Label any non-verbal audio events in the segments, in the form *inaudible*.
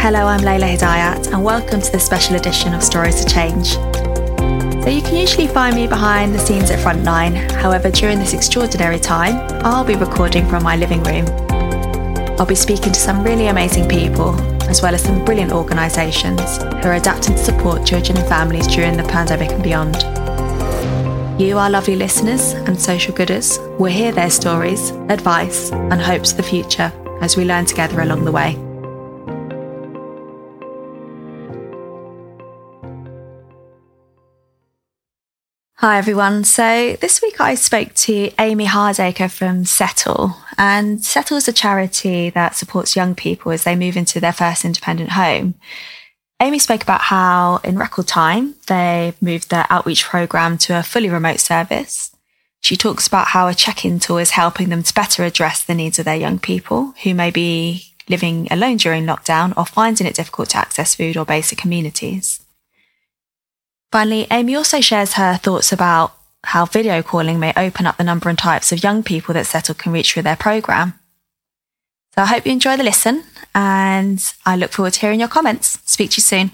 Hello, I'm Layla Hidayat, and welcome to this special edition of Stories to Change. So, you can usually find me behind the scenes at Frontline. However, during this extraordinary time, I'll be recording from my living room. I'll be speaking to some really amazing people, as well as some brilliant organisations who are adapting to support children and families during the pandemic and beyond. You, our lovely listeners and social gooders, will hear their stories, advice, and hopes for the future as we learn together along the way. Hi everyone. So this week I spoke to Amy Hardacre from Settle. And Settle is a charity that supports young people as they move into their first independent home. Amy spoke about how, in record time, they've moved their outreach program to a fully remote service. She talks about how a check in tool is helping them to better address the needs of their young people who may be living alone during lockdown or finding it difficult to access food or basic amenities. Finally, Amy also shares her thoughts about how video calling may open up the number and types of young people that Settle can reach through their program. So I hope you enjoy the listen and I look forward to hearing your comments. Speak to you soon.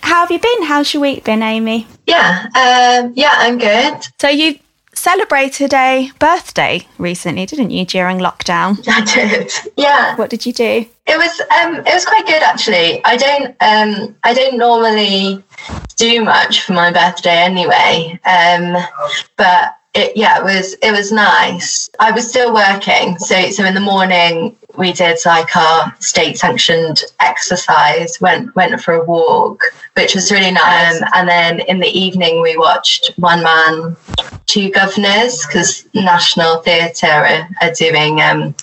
How have you been? How's your week been, Amy? Yeah, um, yeah, I'm good. So you celebrated a birthday recently, didn't you, during lockdown? *laughs* I did. Yeah. What did you do? It was um, it was quite good actually. I don't um, I don't normally do much for my birthday anyway, um, but it, yeah, it was it was nice. I was still working, so so in the morning we did like our state sanctioned exercise, went went for a walk, which was really nice. Um, and then in the evening we watched One Man, Two Guvnors because National Theatre are, are doing um,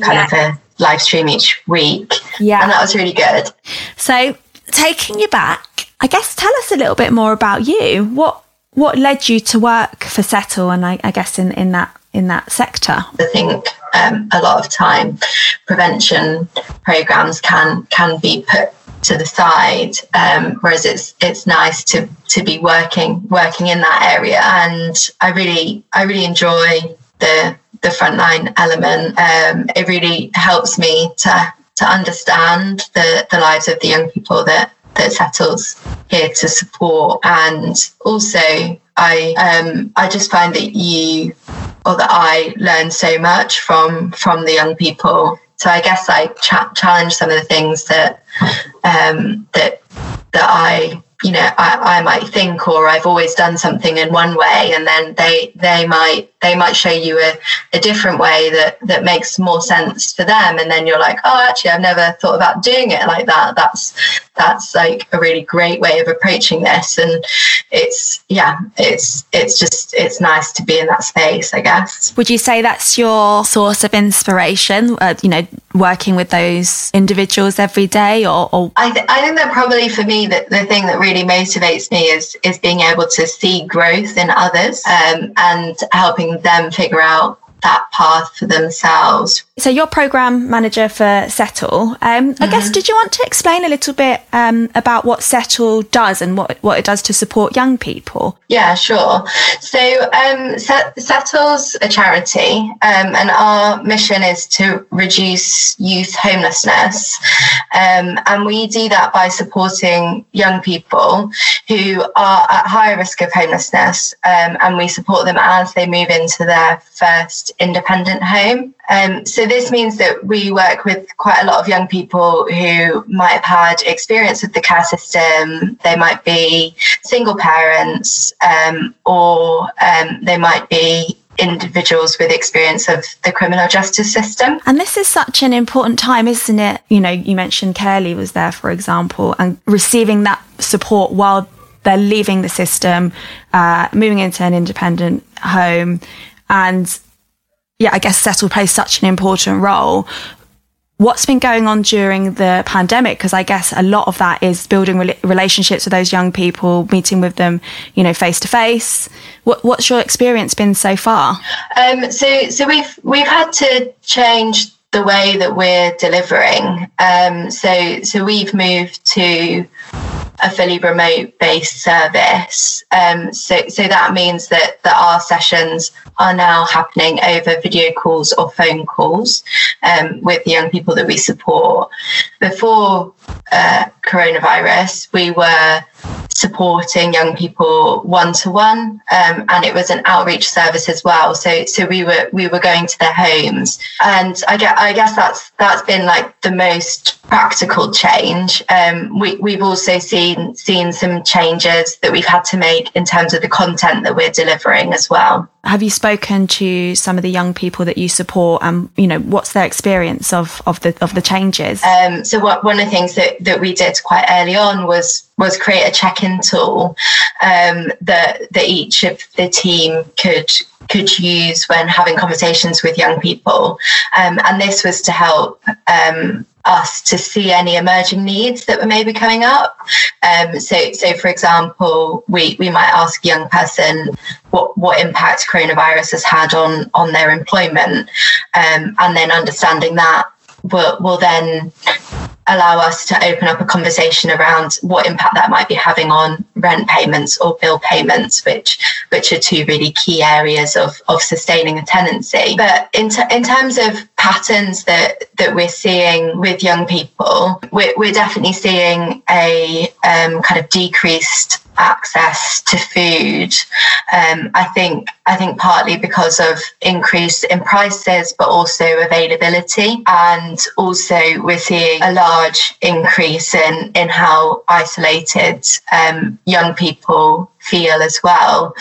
kind yeah. of a live stream each week. Yeah, and that was really good. So taking you back, I guess tell us a little bit more about you. What what led you to work for Settle and I, I guess in, in that in that sector? I think um, a lot of time prevention programs can can be put to the side um, whereas it's it's nice to to be working working in that area and I really I really enjoy the the frontline element um, it really helps me to to understand the the lives of the young people that that Settle's here to support. And also I um I just find that you or that I learn so much from from the young people. So I guess I cha- challenge some of the things that um that that I you know I, I might think or I've always done something in one way and then they they might they might show you a, a different way that that makes more sense for them and then you're like oh actually I've never thought about doing it like that. That's that's like a really great way of approaching this and it's yeah it's it's just it's nice to be in that space I guess. Would you say that's your source of inspiration? Uh, you know working with those individuals every day or, or? I, th- I think that probably for me that the thing that really motivates me is is being able to see growth in others um, and helping helping them figure out that path for themselves. So you're program manager for Settle. Um, mm-hmm. I guess mm-hmm. did you want to explain a little bit um, about what Settle does and what what it does to support young people? Yeah, sure. So um, Settle's a charity, um, and our mission is to reduce youth homelessness, um, and we do that by supporting young people who are at higher risk of homelessness, um, and we support them as they move into their first independent home. Um, so this means that we work with quite a lot of young people who might have had experience with the care system. They might be single parents, um, or um, they might be individuals with experience of the criminal justice system. And this is such an important time, isn't it? You know, you mentioned care leavers there, for example, and receiving that support while they're leaving the system, uh, moving into an independent home, and yeah, I guess Settle plays such an important role. What's been going on during the pandemic? Because I guess a lot of that is building re- relationships with those young people, meeting with them, you know, face to face. What's your experience been so far? Um, so, so we've we've had to change the way that we're delivering. Um, so, so we've moved to a fully remote based service. Um, so, so that means that, that our sessions are now happening over video calls or phone calls um, with the young people that we support. Before uh, coronavirus, we were supporting young people one to one, and it was an outreach service as well. So so we were we were going to their homes, and I get I guess that's that's been like the most practical change. Um, we we've also seen seen some changes that we've had to make in terms of the content that we're delivering as well. Have you spoken to some of the young people that you support, and you know what's their experience of of the of the changes? Um, so what one of the things that that we did quite early on was was create a check-in tool um, that that each of the team could could use when having conversations with young people, um, and this was to help um, us to see any emerging needs that were maybe coming up. Um, so, so for example, we we might ask a young person what what impact coronavirus has had on on their employment, um, and then understanding that will will then allow us to open up a conversation around what impact that might be having on rent payments or bill payments, which which are two really key areas of, of sustaining a tenancy. But in, in terms of patterns that, that we're seeing with young people, we're, we're definitely seeing a um, kind of decreased access to food. Um, I think I think partly because of increase in prices, but also availability, and also we're seeing a large increase in in how isolated um, young people feel as well.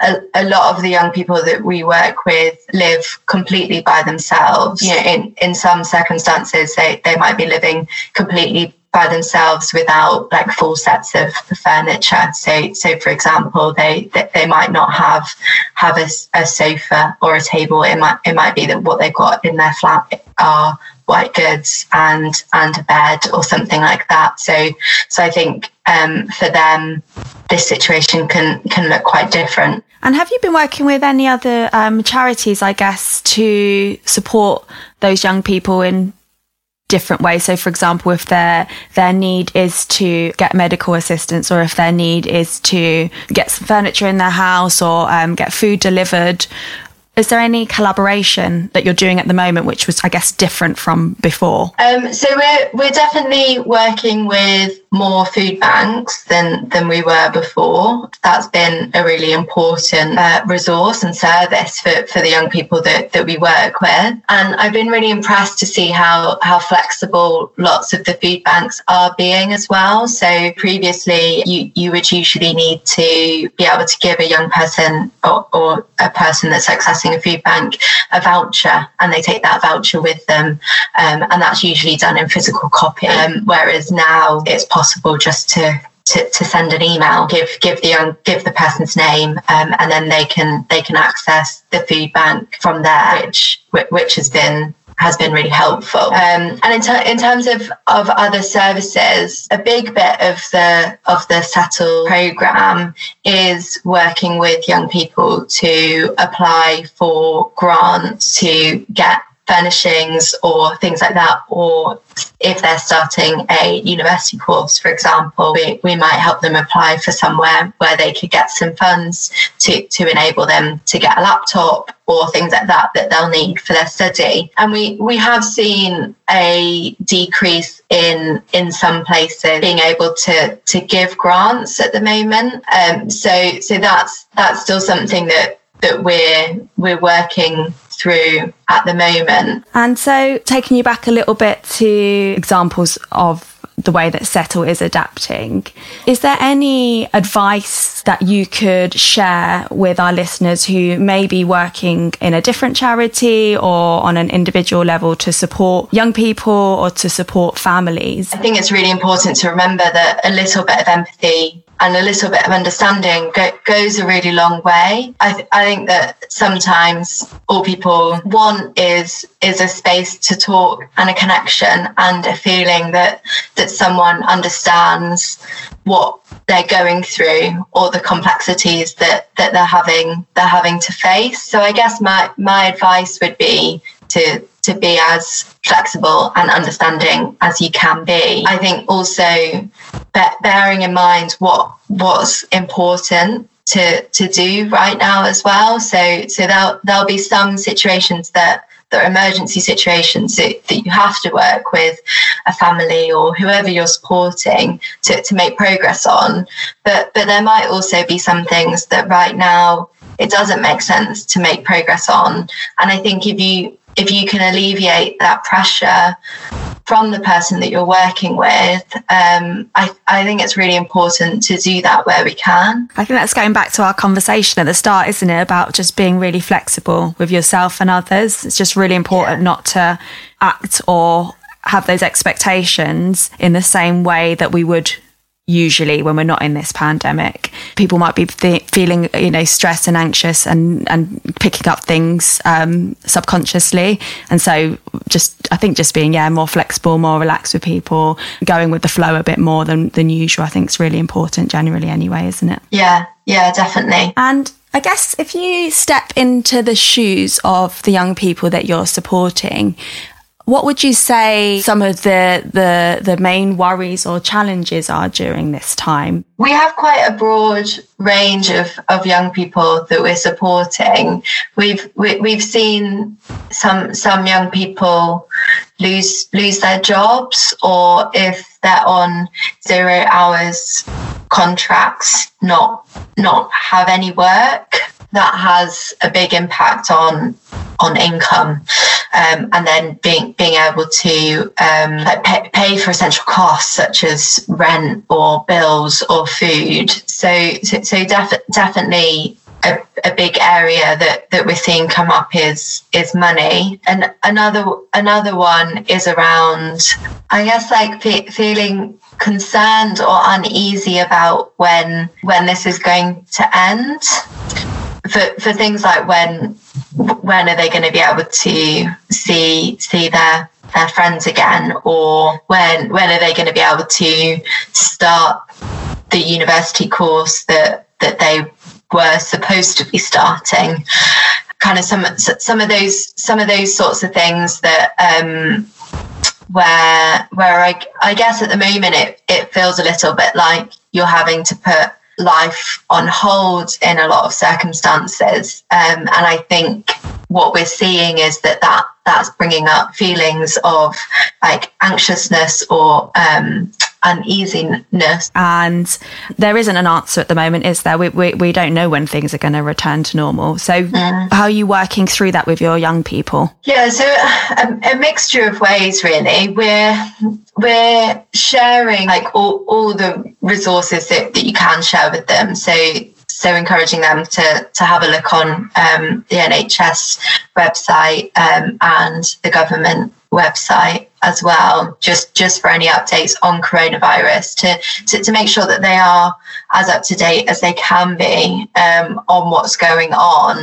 A, a, lot of the young people that we work with live completely by themselves. Know, in, in some circumstances, they, they might be living completely by themselves without like full sets of furniture. So, so for example, they they might not have have a, a sofa or a table. It might it might be that what they've got in their flat are white goods and and a bed or something like that. So, so I think um, for them, this situation can can look quite different. And have you been working with any other um, charities, I guess, to support those young people in different ways. So, for example, if their their need is to get medical assistance, or if their need is to get some furniture in their house, or um, get food delivered, is there any collaboration that you're doing at the moment, which was, I guess, different from before? Um, so we're we're definitely working with more food banks than than we were before. That's been a really important uh, resource and service for, for the young people that, that we work with. And I've been really impressed to see how how flexible lots of the food banks are being as well. So previously, you you would usually need to be able to give a young person or, or a person that's accessing a food bank a voucher and they take that voucher with them. Um, and that's usually done in physical copy. Um, whereas now it's possible just to to, to send an email, give give the young, give the person's name, um, and then they can they can access the food bank from there, which which has been has been really helpful. Um, and in, ter- in terms of, of other services, a big bit of the of the Settle program is working with young people to apply for grants to get furnishings or things like that, or if they're starting a university course, for example, we, we might help them apply for somewhere where they could get some funds to, to enable them to get a laptop or things like that that they'll need for their study. And we, we have seen a decrease in in some places being able to to give grants at the moment. Um, so so that's that's still something that that we're we're working through at the moment. And so, taking you back a little bit to examples of the way that Settle is adapting, is there any advice that you could share with our listeners who may be working in a different charity or on an individual level to support young people or to support families? I think it's really important to remember that a little bit of empathy and a little bit of understanding go, goes a really long way. I, th- I think that sometimes all people want is is a space to talk and a connection and a feeling that that someone understands what they're going through or the complexities that that they're having they're having to face. So I guess my my advice would be to to be as flexible and understanding as you can be. I think also bearing in mind what what's important to to do right now as well. So so there'll there'll be some situations that that are emergency situations that, that you have to work with a family or whoever you're supporting to, to make progress on. But but there might also be some things that right now it doesn't make sense to make progress on. And I think if you if you can alleviate that pressure from the person that you're working with, um, I, I think it's really important to do that where we can. I think that's going back to our conversation at the start, isn't it? About just being really flexible with yourself and others. It's just really important yeah. not to act or have those expectations in the same way that we would usually when we're not in this pandemic. People might be th- feeling you know stressed and anxious and and picking up things um, subconsciously. And so just i think just being yeah more flexible more relaxed with people going with the flow a bit more than than usual i think is really important generally anyway isn't it? Yeah yeah definitely. And I guess if you step into the shoes of the young people that you're supporting, what would you say some of the, the, the main worries or challenges are during this time? We have quite a broad range of, of young people that we're supporting. We've we, have we have seen some some young people lose lose their jobs, or if they're on zero hours contracts, not not have any work. That has a big impact on on income um, and then being being able to um, pay, pay, for essential costs such as rent or bills or food. So so, so def- definitely. A, a big area that, that we're seeing come up is is money, and another another one is around, I guess, like fe- feeling concerned or uneasy about when when this is going to end for, for things like when when are they going to be able to see see their their friends again? Or when when are they going to be able to start the university course that that they were supposed to be starting? Kind of some some of those some of those sorts of things that um where where I, I guess at the moment it, it feels a little bit like you're having to put life on hold in a lot of circumstances. Um, and I think what we're seeing is that, that that's bringing up feelings of like anxiousness or um, uneasiness. And there isn't an answer at the moment, is there? We, we, we don't know when things are going to return to normal. So, mm. how are you working through that with your young people? Yeah, so a, a mixture of ways, really. We're we're sharing like all, all the resources that, that you can share with them. So so encouraging them to to have a look on um, the NHS website um, and the government website as well, just just for any updates on coronavirus to, to, to make sure that they are as up to date as they can be um, on what's going on.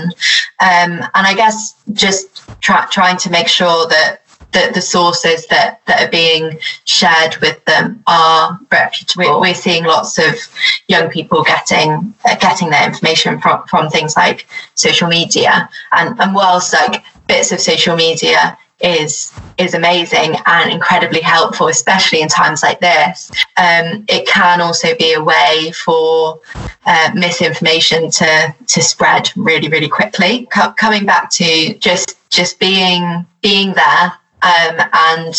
Um, and I guess just try, trying to make sure that the, the sources that, that are being shared with them are reputable. We're seeing lots of young people getting uh, getting their information from, from things like social media, and and whilst like bits of social media is is amazing and incredibly helpful, especially in times like this. Um, it can also be a way for uh, misinformation to to spread really really quickly. Co- coming back to just just being being there um, and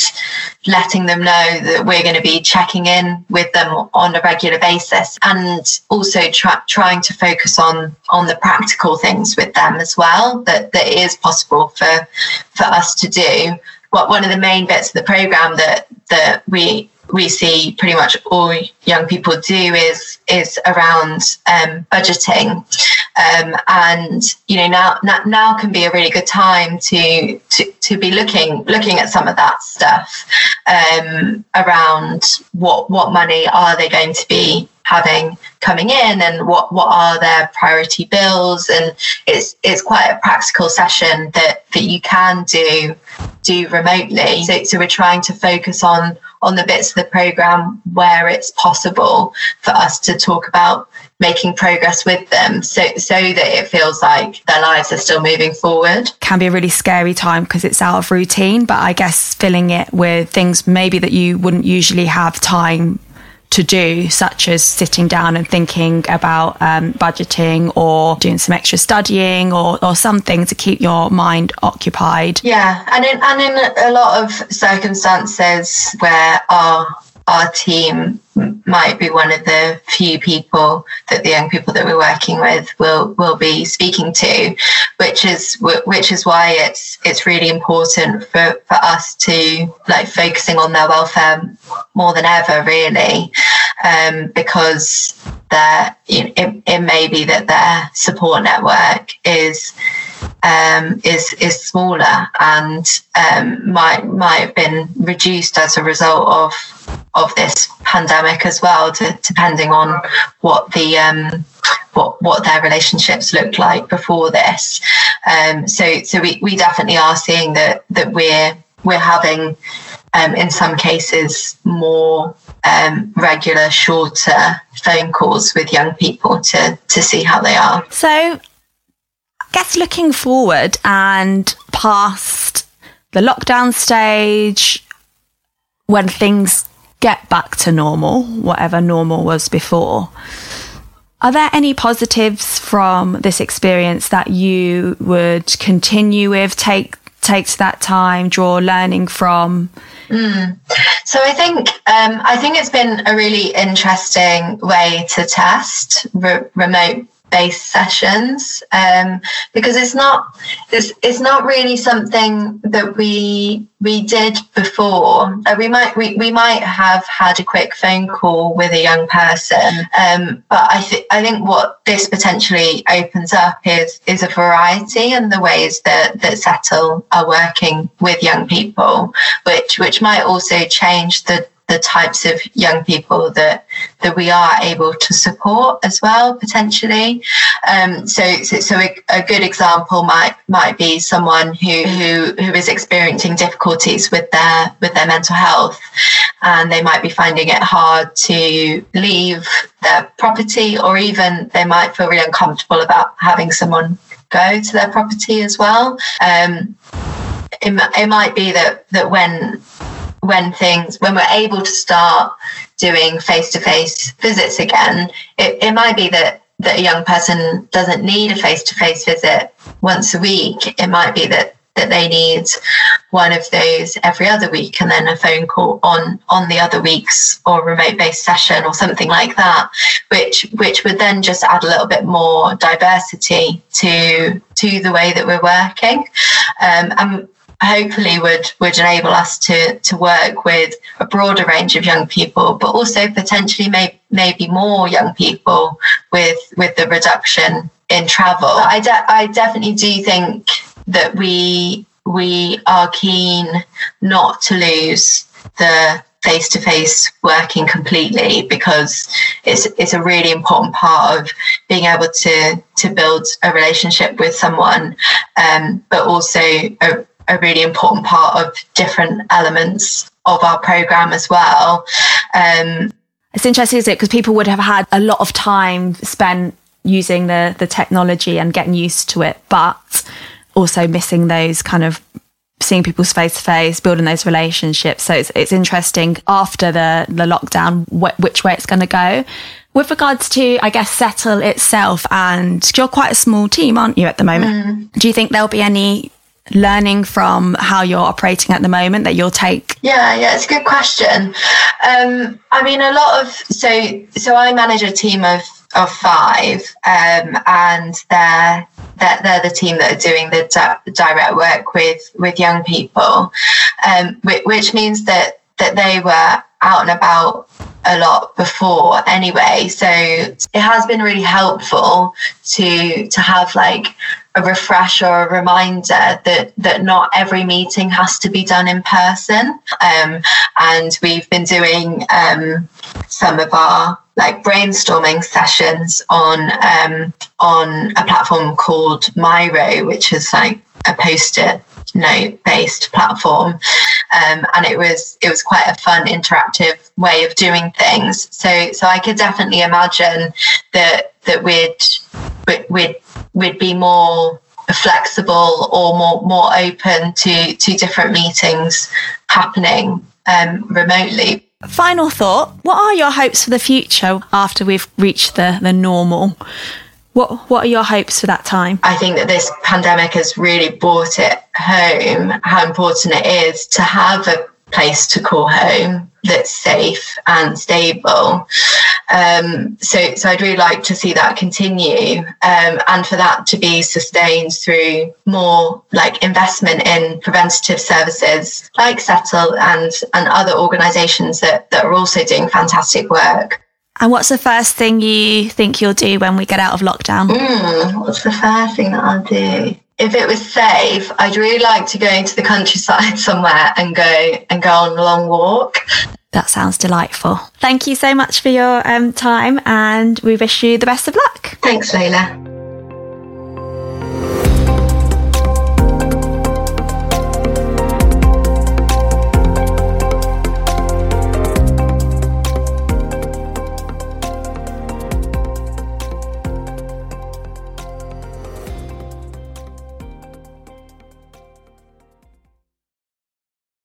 letting them know that we're going to be checking in with them on a regular basis and also try, trying to focus on on the practical things with them as well that, that is possible for for us to do. What one of the main bits of the program that that we we see pretty much all young people do is is around um, budgeting, um, and you know now, now now can be a really good time to to to be looking looking at some of that stuff um, around what what money are they going to be having coming in and what what are their priority bills. And it's it's quite a practical session that that you can do do remotely. So, so we're trying to focus on on the bits of the program where it's possible for us to talk about making progress with them so so that it feels like their lives are still moving forward. Can be a really scary time because it's out of routine but i guess filling it with things maybe that you wouldn't usually have time to do, such as sitting down and thinking about um, budgeting or doing some extra studying or, or something to keep your mind occupied. Yeah, and in, and in a lot of circumstances where our our team might be one of the few people that the young people that we're working with will will be speaking to, which is which is why it's it's really important for, for us to like focusing on their welfare more than ever, really, um, because that it, it may be that their support network is um, is is smaller and um, might might have been reduced as a result of of this pandemic as well, to, depending on what the um, what what their relationships looked like before this. Um, so so we, we definitely are seeing that that we're we're having um, in some cases more um, regular, shorter phone calls with young people to to see how they are. So I guess looking forward and past the lockdown stage, when things get back to normal, whatever normal was before, are there any positives from this experience that you would continue with, take take to that time, draw learning from? Mm. So I think um, I think it's been a really interesting way to test re- remote based sessions um, because it's not it's, it's not really something that we we did before. Uh, we might we, we might have had a quick phone call with a young person um, but I think I think what this potentially opens up is is a variety in the ways that that Settle are working with young people which which might also change the the types of young people that that we are able to support as well potentially. Um, so, so, so a, a, good example might might be someone who, who who is experiencing difficulties with their with their mental health, and they might be finding it hard to leave their property, or even they might feel really uncomfortable about having someone go to their property as well. Um, it, it might be that that when when things when we're able to start doing face-to-face visits again it, it might be that that a young person doesn't need a face-to-face visit once a week. It might be that that they need one of those every other week and then a phone call on on the other weeks or remote based session or something like that which which would then just add a little bit more diversity to to the way that we're working. Um, and hopefully would would enable us to to work with a broader range of young people, but also potentially may, maybe more young people with with the reduction in travel. I de- I definitely do think that we we are keen not to lose the face to face working completely because it's it's a really important part of being able to to build a relationship with someone, um, but also a, a really important part of different elements of our program as well. Um, it's interesting, isn't it? Because people would have had a lot of time spent using the the technology and getting used to it, but also missing those kind of seeing people's face to face, building those relationships. So it's it's interesting after the the lockdown wh- which way it's going to go. With regards to, I guess, Settle itself, and you're quite a small team, aren't you, at the moment? Mm. Do you think there'll be any learning from how you're operating at the moment that you'll take? Yeah, yeah, it's a good question. Um, I mean, a lot of so so I manage a team of of five, um, and they're, they're they're the team that are doing the di- direct work with with young people, um, which, which means that that they were out and about a lot before anyway. So it has been really helpful to to have like a refresher or a reminder that that not every meeting has to be done in person. Um, and we've been doing um, some of our like brainstorming sessions on um, on a platform called Miro which is like a post-it note based platform um, and it was it was quite a fun interactive way of doing things so so I could definitely imagine that that we'd we'd we'd be more flexible or more more open to to different meetings happening um, remotely Final thought What are your hopes for the future after we've reached the, the normal? What, what are your hopes for that time? I think that this pandemic has really brought it home how important it is to have a place to call home that's safe and stable. Um, so, so I'd really like to see that continue, um, and for that to be sustained through more like investment in preventative services like Settle and and other organisations that that are also doing fantastic work. And what's the first thing you think you'll do when we get out of lockdown? Mm, what's the first thing that I'll do? If it was safe, I'd really like to go into the countryside *laughs* somewhere and go and go on a long walk. That sounds delightful. Thank you so much for your um, time, and we wish you the best of luck. Thanks, Layla.